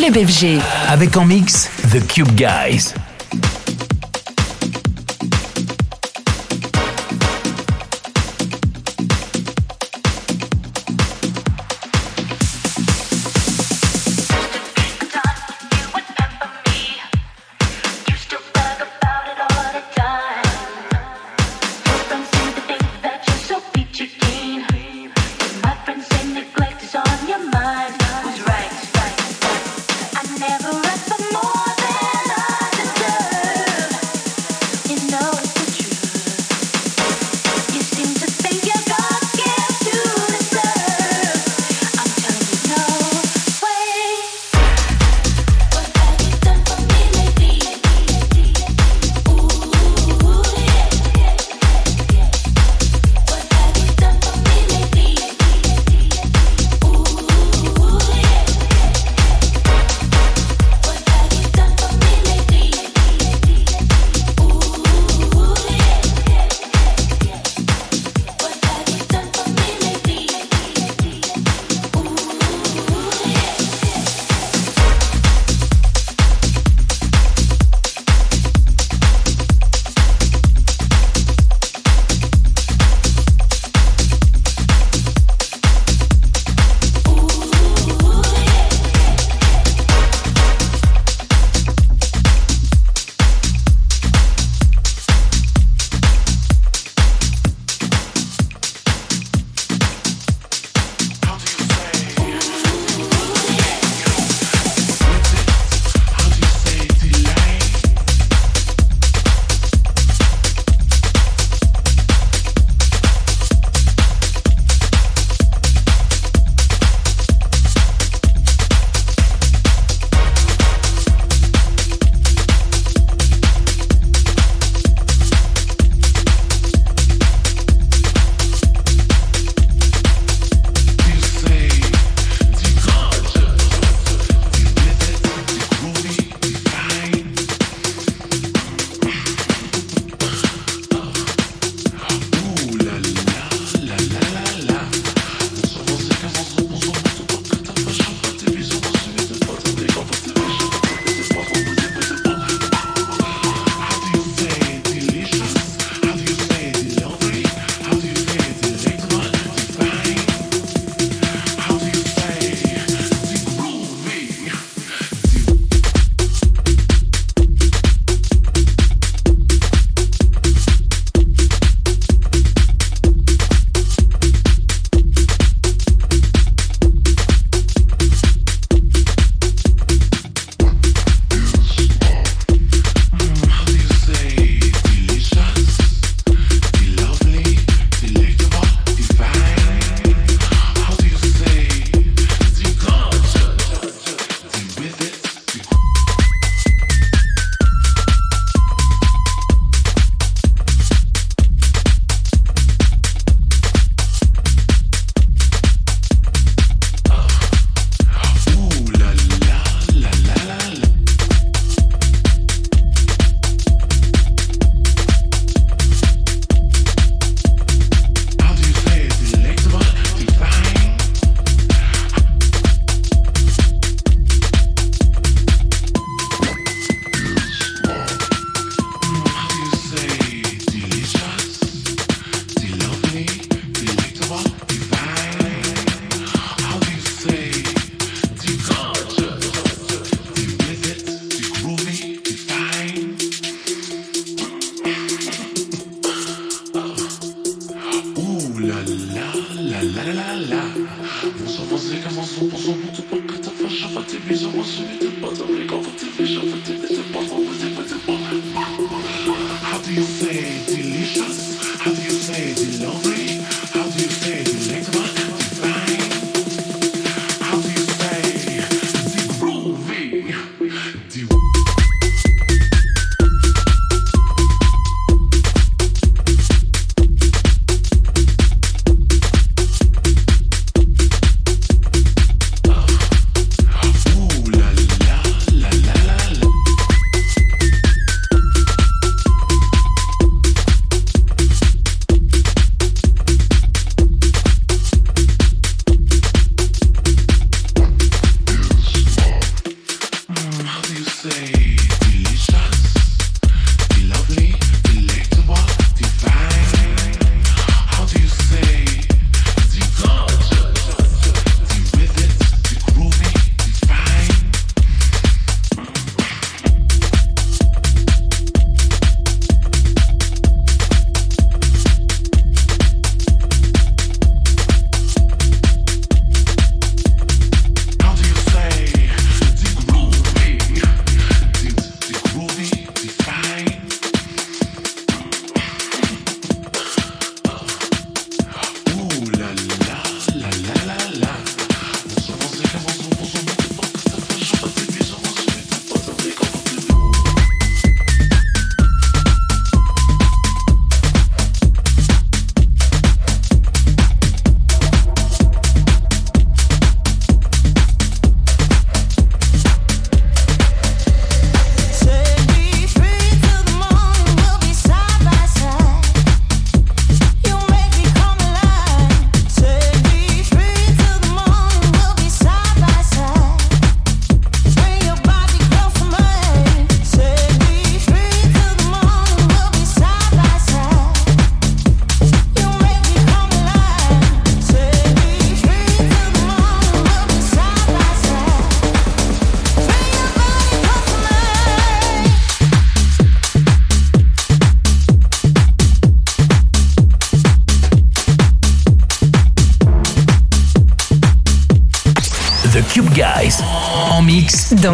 Club FG. Avec en mix The Cube Guys.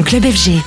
Club FG.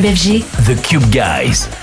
Club FG, The Cube Guys.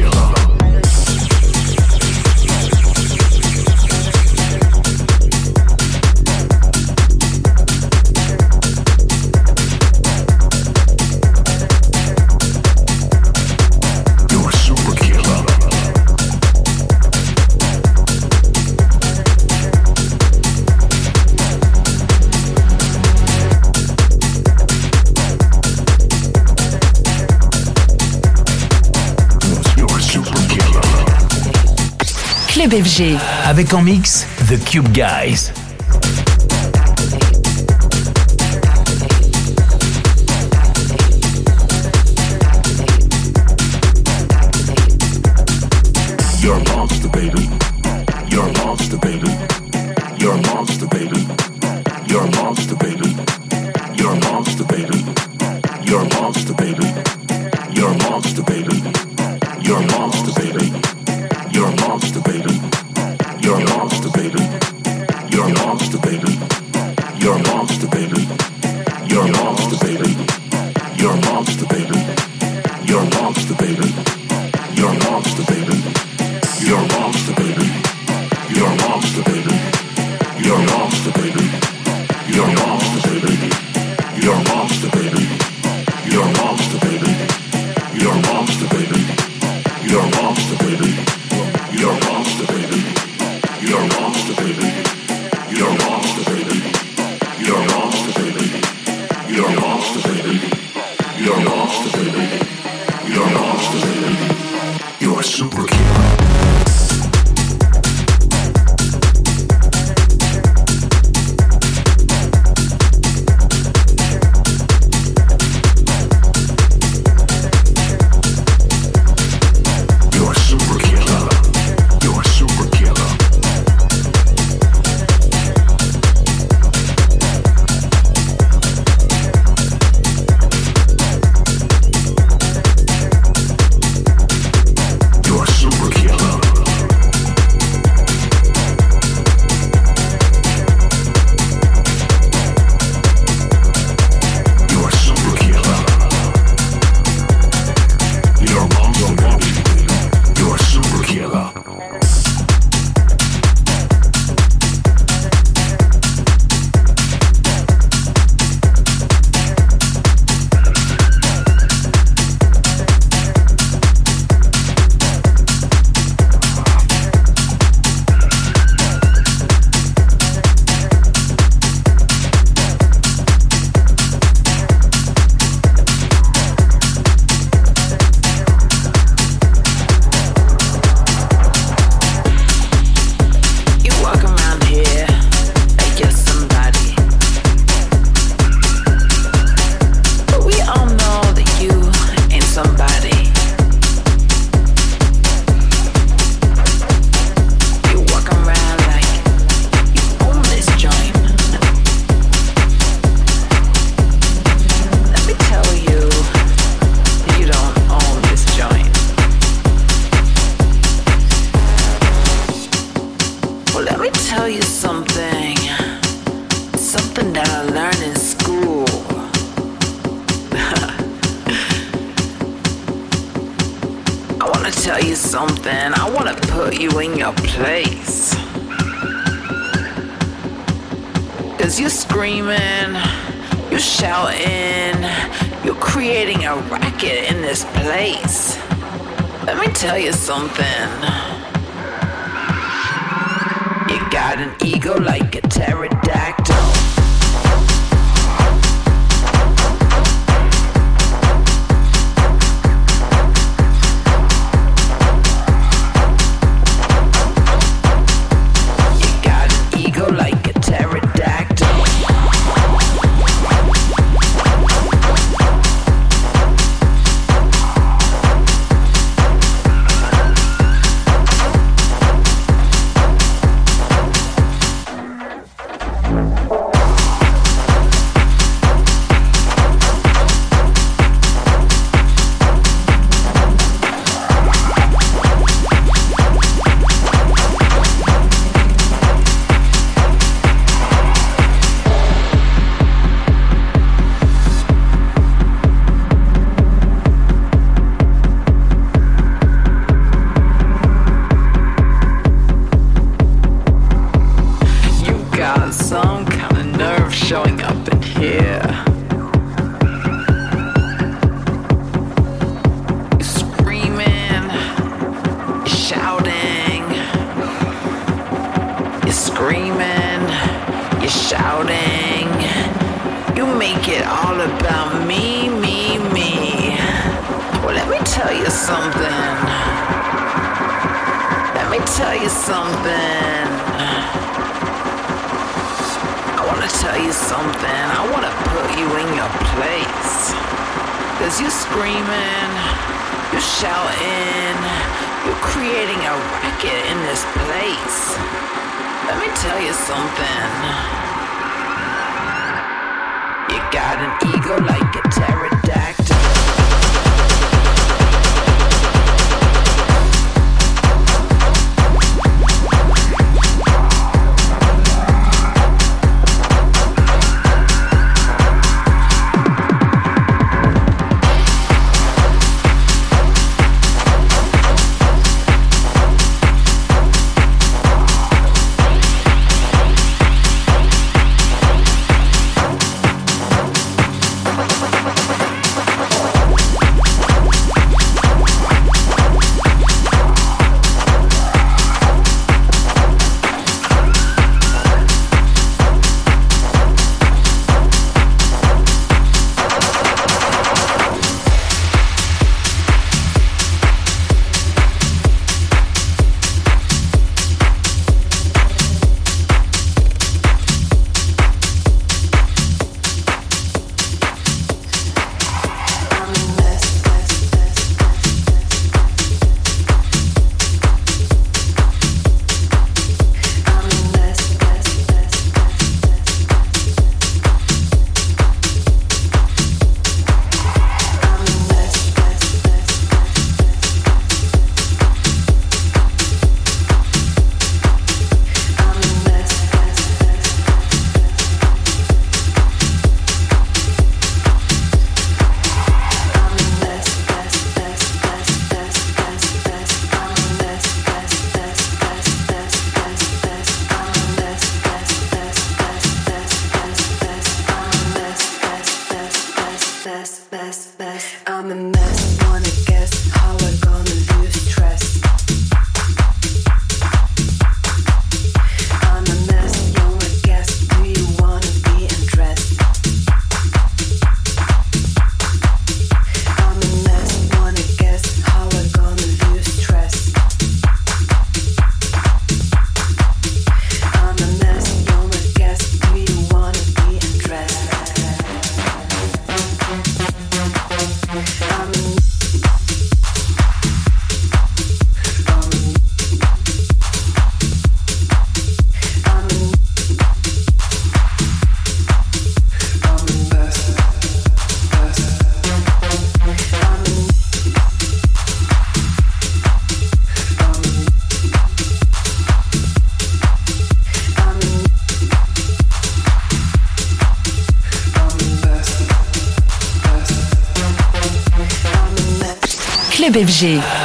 killer. FG. Avec en mix The Cube Guys. Monster, baby. you something. I want to put you in your place. Cause you're screaming, you're shouting, you're creating a racket in this place. Let me tell you something. You got an ego like a pterodactyl. Something. I wanna put you in your place. Cause you're screaming, you're shouting, you're creating a racket in this place. Let me tell you something. You got an ego like a pterodactyl.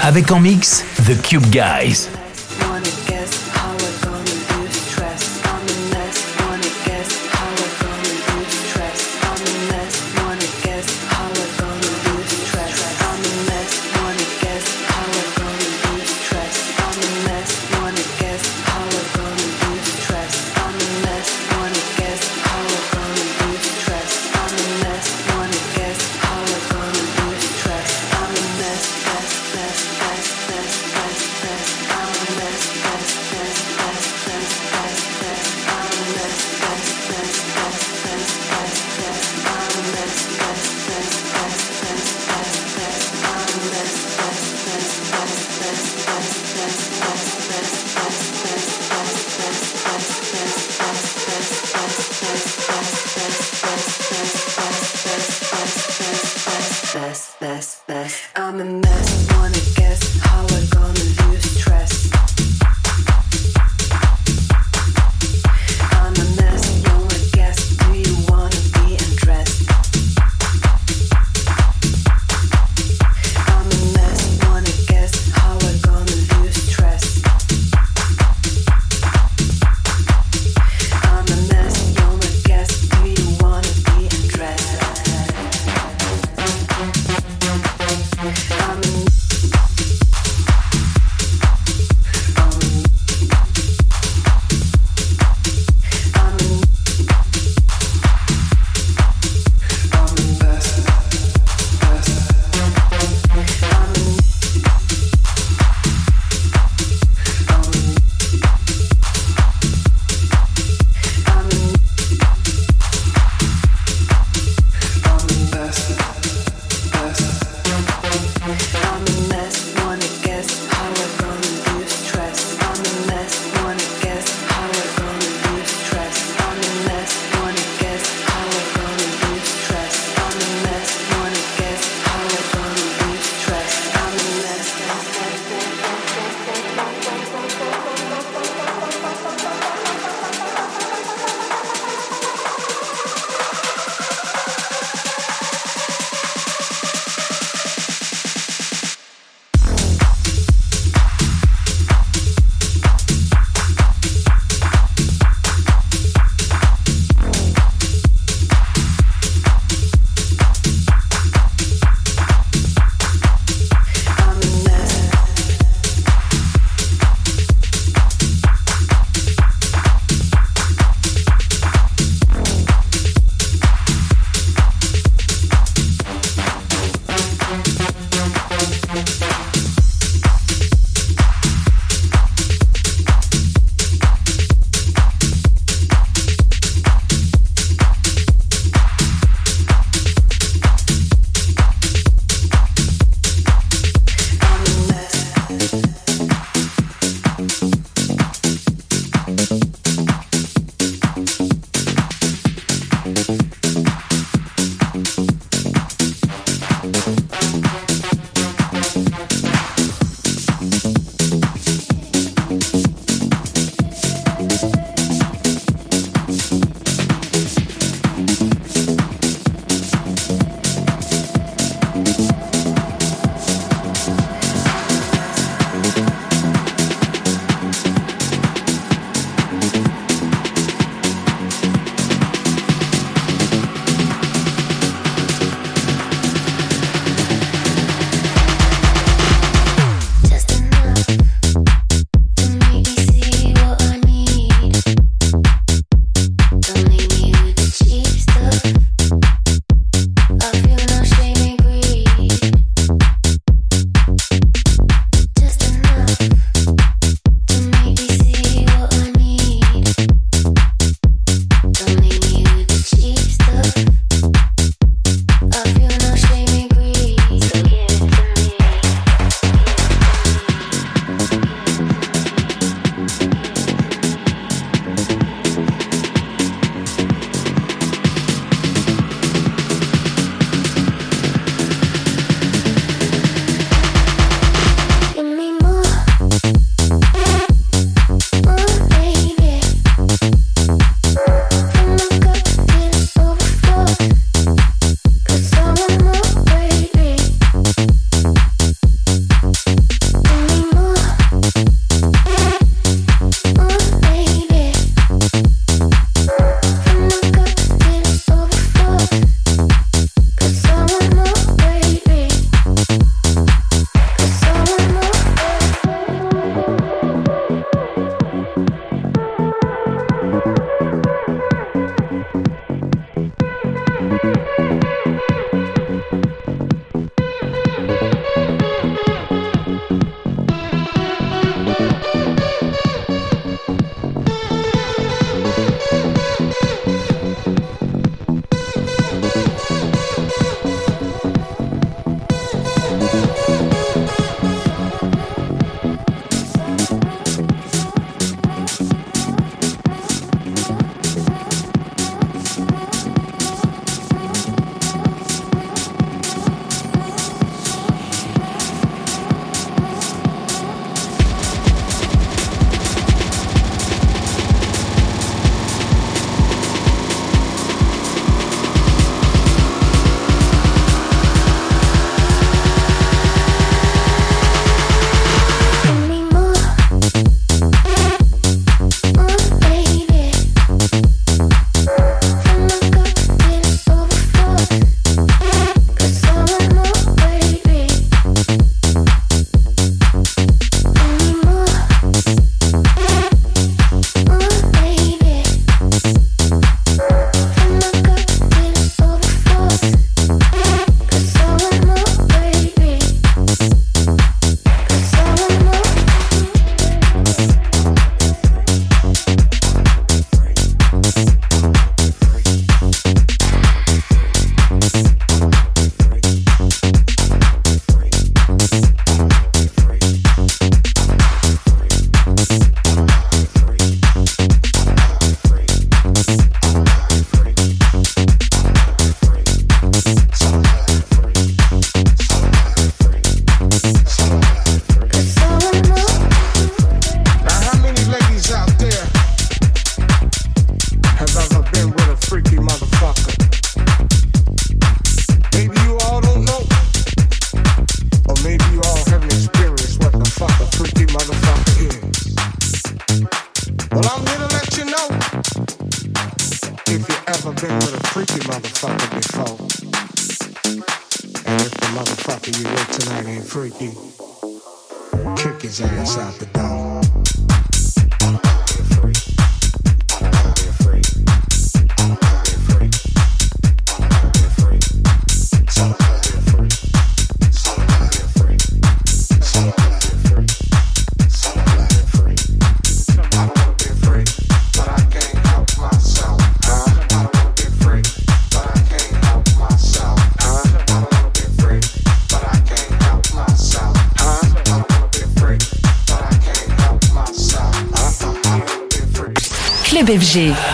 Avec en mix The Cube Guys.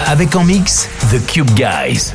Avec en mix The Cube Guys.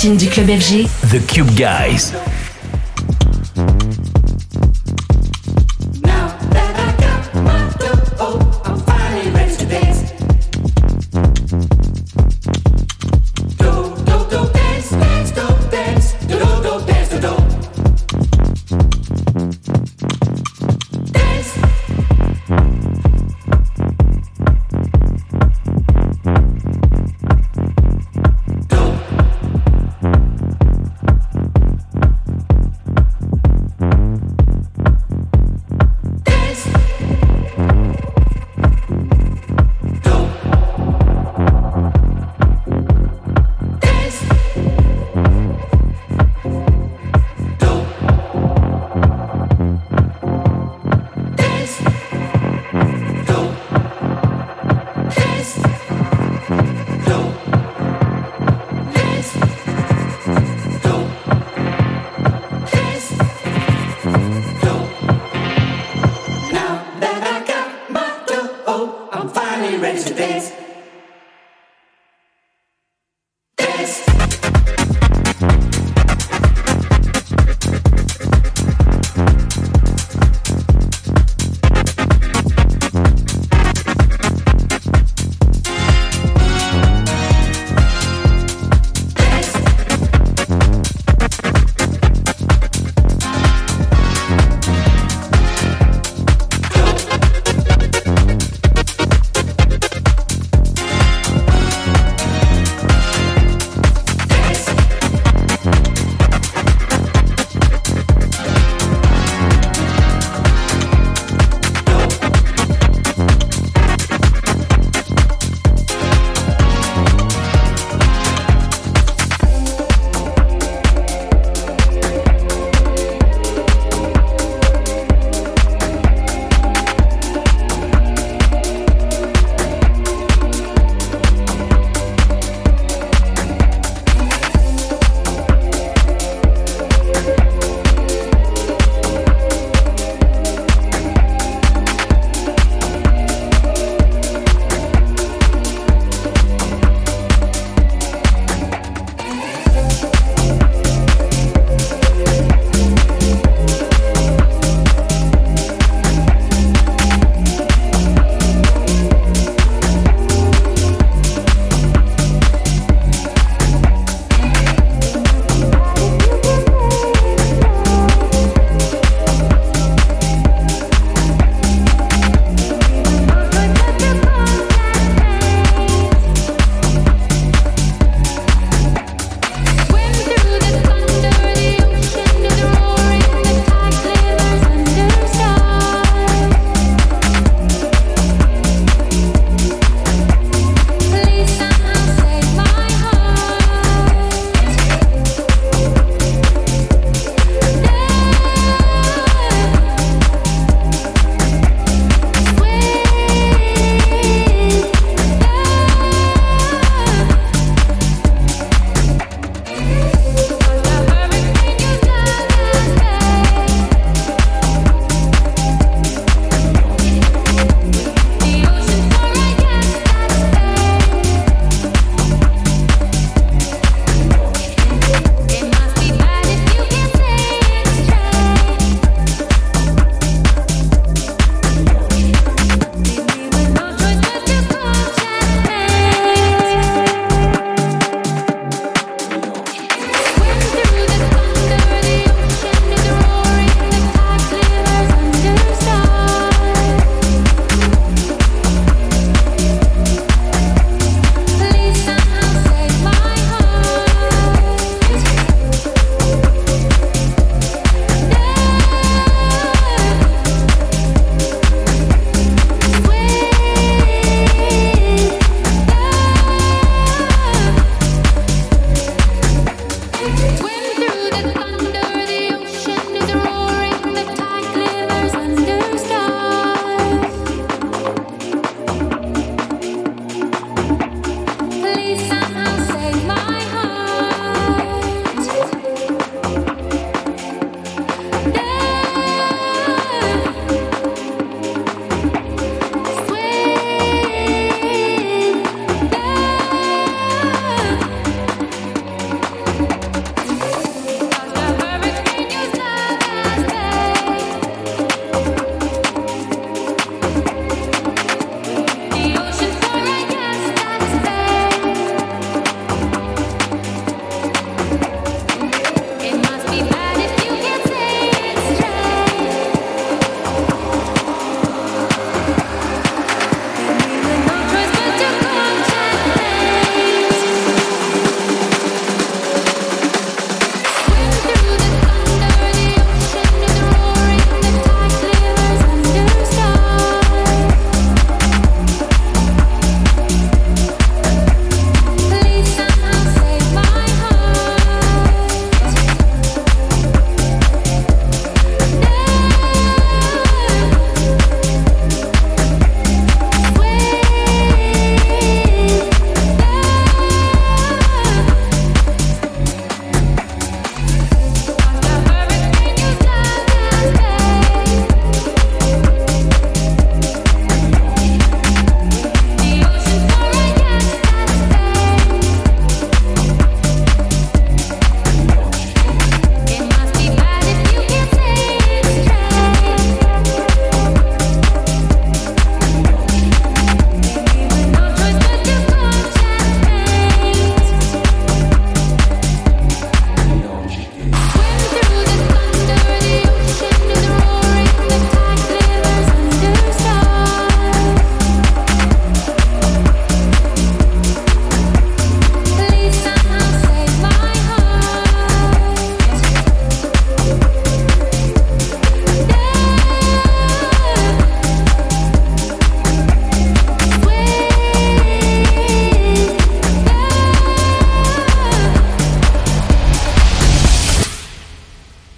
Platine du club FG. The Cube Guys.